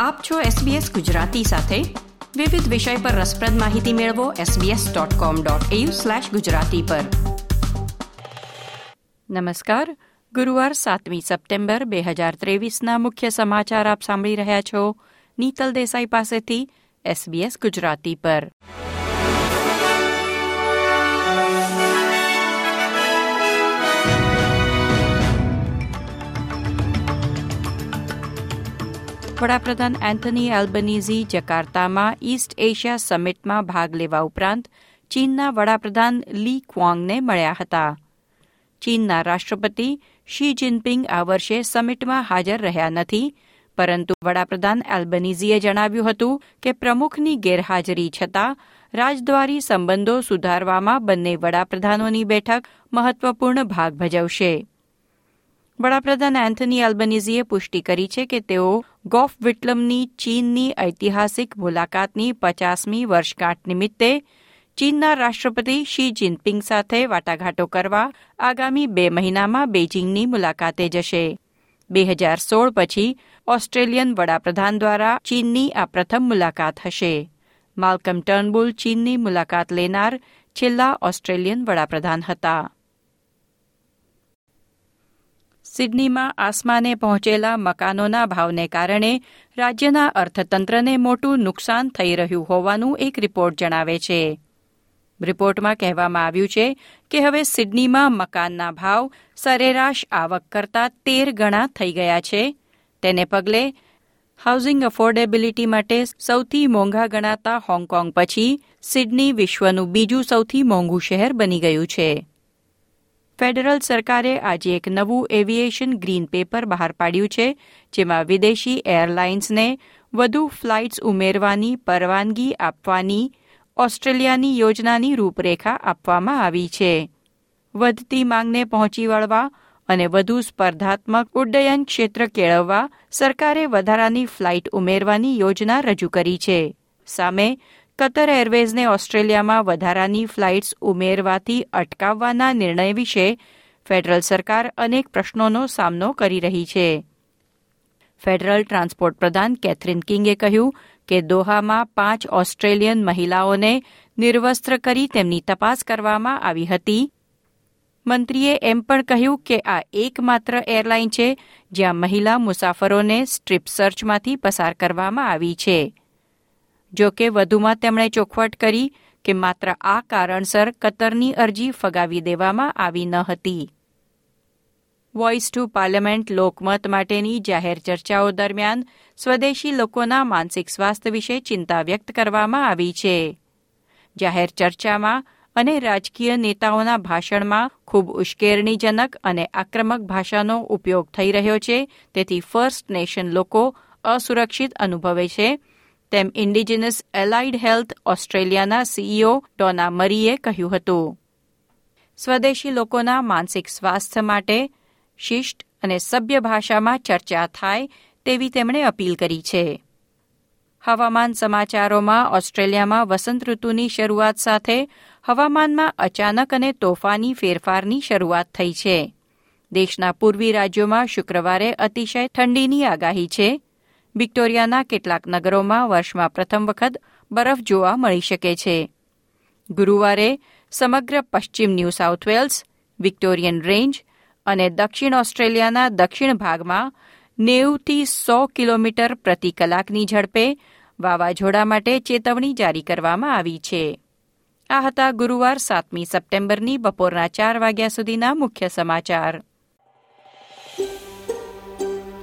આપ છો SBS ગુજરાતી સાથે. વિવિધ વિષય પર રસપ્રદ માહિતી મેળવો sbs.com.au ગુજરાતી પર. નમસ્કાર. ગુરુવાર સાતમી સપ્ટેમ્બર બે હજાર ત્રેવીસના મુખ્ય સમાચાર આપ સાંભળી રહ્યા છો. નીતલ દેસાઈ પાસેથી SBS ગુજરાતી પર. વડાપ્રધાન એન્થની એલ્બનીઝી જકાર્તામાં ઈસ્ટ એશિયા સમિટમાં ભાગ લેવા ઉપરાંત ચીનના વડાપ્રધાન લી ક્વોંગને મળ્યા હતા. ચીનના રાષ્ટ્રપતિ શી જિનપિંગ આ વર્ષે સમિટમાં હાજર રહ્યા નથી, પરંતુ વડાપ્રધાન એલ્બનીઝીએ જણાવ્યું હતું કે પ્રમુખની ગેરહાજરી છતાં રાજદ્વારી સંબંધો સુધારવામાં બંને વડાપ્રધાનોની બેઠક મહત્વપૂર્ણ ભાગ ભજવશે. વડાપ્રધાન એન્થની એલ્બનીઝીએ પુષ્ટિ કરી છે કે તેઓ ગોફ વિટલમની ચીનની ઐતિહાસિક મુલાકાતની પચાસમી વર્ષગાંઠ નિમિત્તે ચીનના રાષ્ટ્રપતિ શી જિનપિંગ સાથે વાટાઘાટો કરવા આગામી બે મહિનામાં બેઇજિંગની મુલાકાતે જશે. બે હજાર સોળ પછી ઓસ્ટ્રેલિયન વડાપ્રધાન દ્વારા ચીનની આ પ્રથમ મુલાકાત હશે. માલ્કમ ટર્નબુલ ચીનની મુલાકાત લેનાર છેલ્લા ઓસ્ટ્રેલિયન વડાપ્રધાન હતા. સિડનીમાં આસમાને પહોંચેલા મકાનોના ભાવને કારણે રાજ્યના અર્થતંત્રને મોટું નુકસાન થઈ રહ્યું હોવાનું એક રિપોર્ટ જણાવે છે. રિપોર્ટમાં કહેવામાં આવ્યું છે કે હવે સિડનીમાં મકાનના ભાવ સરેરાશ આવક કરતાં તેર ગણા થઈ ગયા છે. તેને પગલે હાઉસિંગ અફોર્ડેબિલિટી માટે સૌથી મોંઘા ગણાતા હોંગકોંગ પછી સિડની વિશ્વનું બીજું સૌથી મોંઘું શહેર બની ગયું છે. ફેડરલ સરકારે આજે એક નવું એવિએશન ગ્રીન પેપર બહાર પાડ્યું છે, જેમાં વિદેશી એરલાઇન્સને વધુ ફ્લાઇટ્સ ઉમેરવાની પરવાનગી આપવાની, ઓસ્ટ્રેલિયાની યોજનાની રૂપરેખા આપવામાં આવી છે. વધતી માંગને પહોંચી વળવા અને વધુ સ્પર્ધાત્મક ઉડ્ડયન ક્ષેત્ર કેળવવા સરકારે વધારાની ફ્લાઇટ ઉમેરવાની યોજના રજૂ કરી છે. સામે કતર એરવેઝને ઓસ્ટ્રેલિયામાં વધારાની ફ્લાઇટ્સ ઉમેરવાથી અટકાવવાના નિર્ણય વિશે ફેડરલ સરકાર અનેક પ્રશ્નોનો સામનો કરી રહી છે. ફેડરલ ટ્રાન્સપોર્ટ પ્રધાન કેથરીન કિંગે કહ્યું કે દોહામાં પાંચ ઓસ્ટ્રેલિયન મહિલાઓને નિર્વસ્ત્ર કરી તેમની તપાસ કરવામાં આવી હતી. મંત્રીએ એમ પણ કહ્યું કે આ એકમાત્ર એરલાઇન છે જ્યાં મહિલા મુસાફરોને સ્ટ્રીપ સર્ચમાંથી પસાર કરવામાં આવી છે. જો કે વધુમાં તેમણે ચોખવટ કરી કે માત્ર આ કારણસર કતરની અરજી ફગાવી દેવામાં આવી ન હતી. વોઇસ ટુ પાર્લામેન્ટ લોકમત માટેની જાહેર ચર્ચાઓ દરમિયાન સ્વદેશી લોકોના માનસિક સ્વાસ્થ્ય વિશે ચિંતા વ્યક્ત કરવામાં આવી છે. જાહેર ચર્ચામાં અને રાજકીય નેતાઓના ભાષણમાં ખૂબ ઉશ્કેરણીજનક અને આક્રમક ભાષાનો ઉપયોગ થઈ રહ્યો છે, તેથી ફર્સ્ટ નેશન લોકો અસુરક્ષિત અનુભવે છે તેમ ઇન્ડિજિનસ એલાઇડ હેલ્થ ઓસ્ટ્રેલિયાના સીઈઓ ડોના મરીએ કહ્યું હતું. સ્વદેશી લોકોના માનસિક સ્વાસ્થ્ય માટે શિષ્ટ અને સભ્ય ભાષામાં ચર્ચા થાય તેવી તેમણે અપીલ કરી છે. હવામાન સમાચારોમાં ઓસ્ટ્રેલિયામાં વસંત ઋતુની શરૂઆત સાથે હવામાનમાં અચાનક અને તોફાની ફેરફારની શરૂઆત થઈ છે. દેશના પૂર્વી રાજ્યોમાં શુક્રવારે અતિશય ઠંડીની આગાહી છે. વિક્ટોરિયાના કેટલાક નગરોમાં વર્ષમાં પ્રથમ વખત બરફ જોવા મળી શકે છે. ગુરુવારે સમગ્ર પશ્ચિમ New South Wales, Victorian range અને દક્ષિણ ઓસ્ટ્રેલિયાના દક્ષિણ ભાગમાં નેવુંથી સો કિલોમીટર પ્રતિ કલાકની ઝડપે વાવાઝોડા માટે ચેતવણી જારી કરવામાં આવી છે. આ હતા ગુરુવાર સાતમી સપ્ટેમ્બરની બપોરના ચાર વાગ્યા સુધીના મુખ્ય સમાચાર.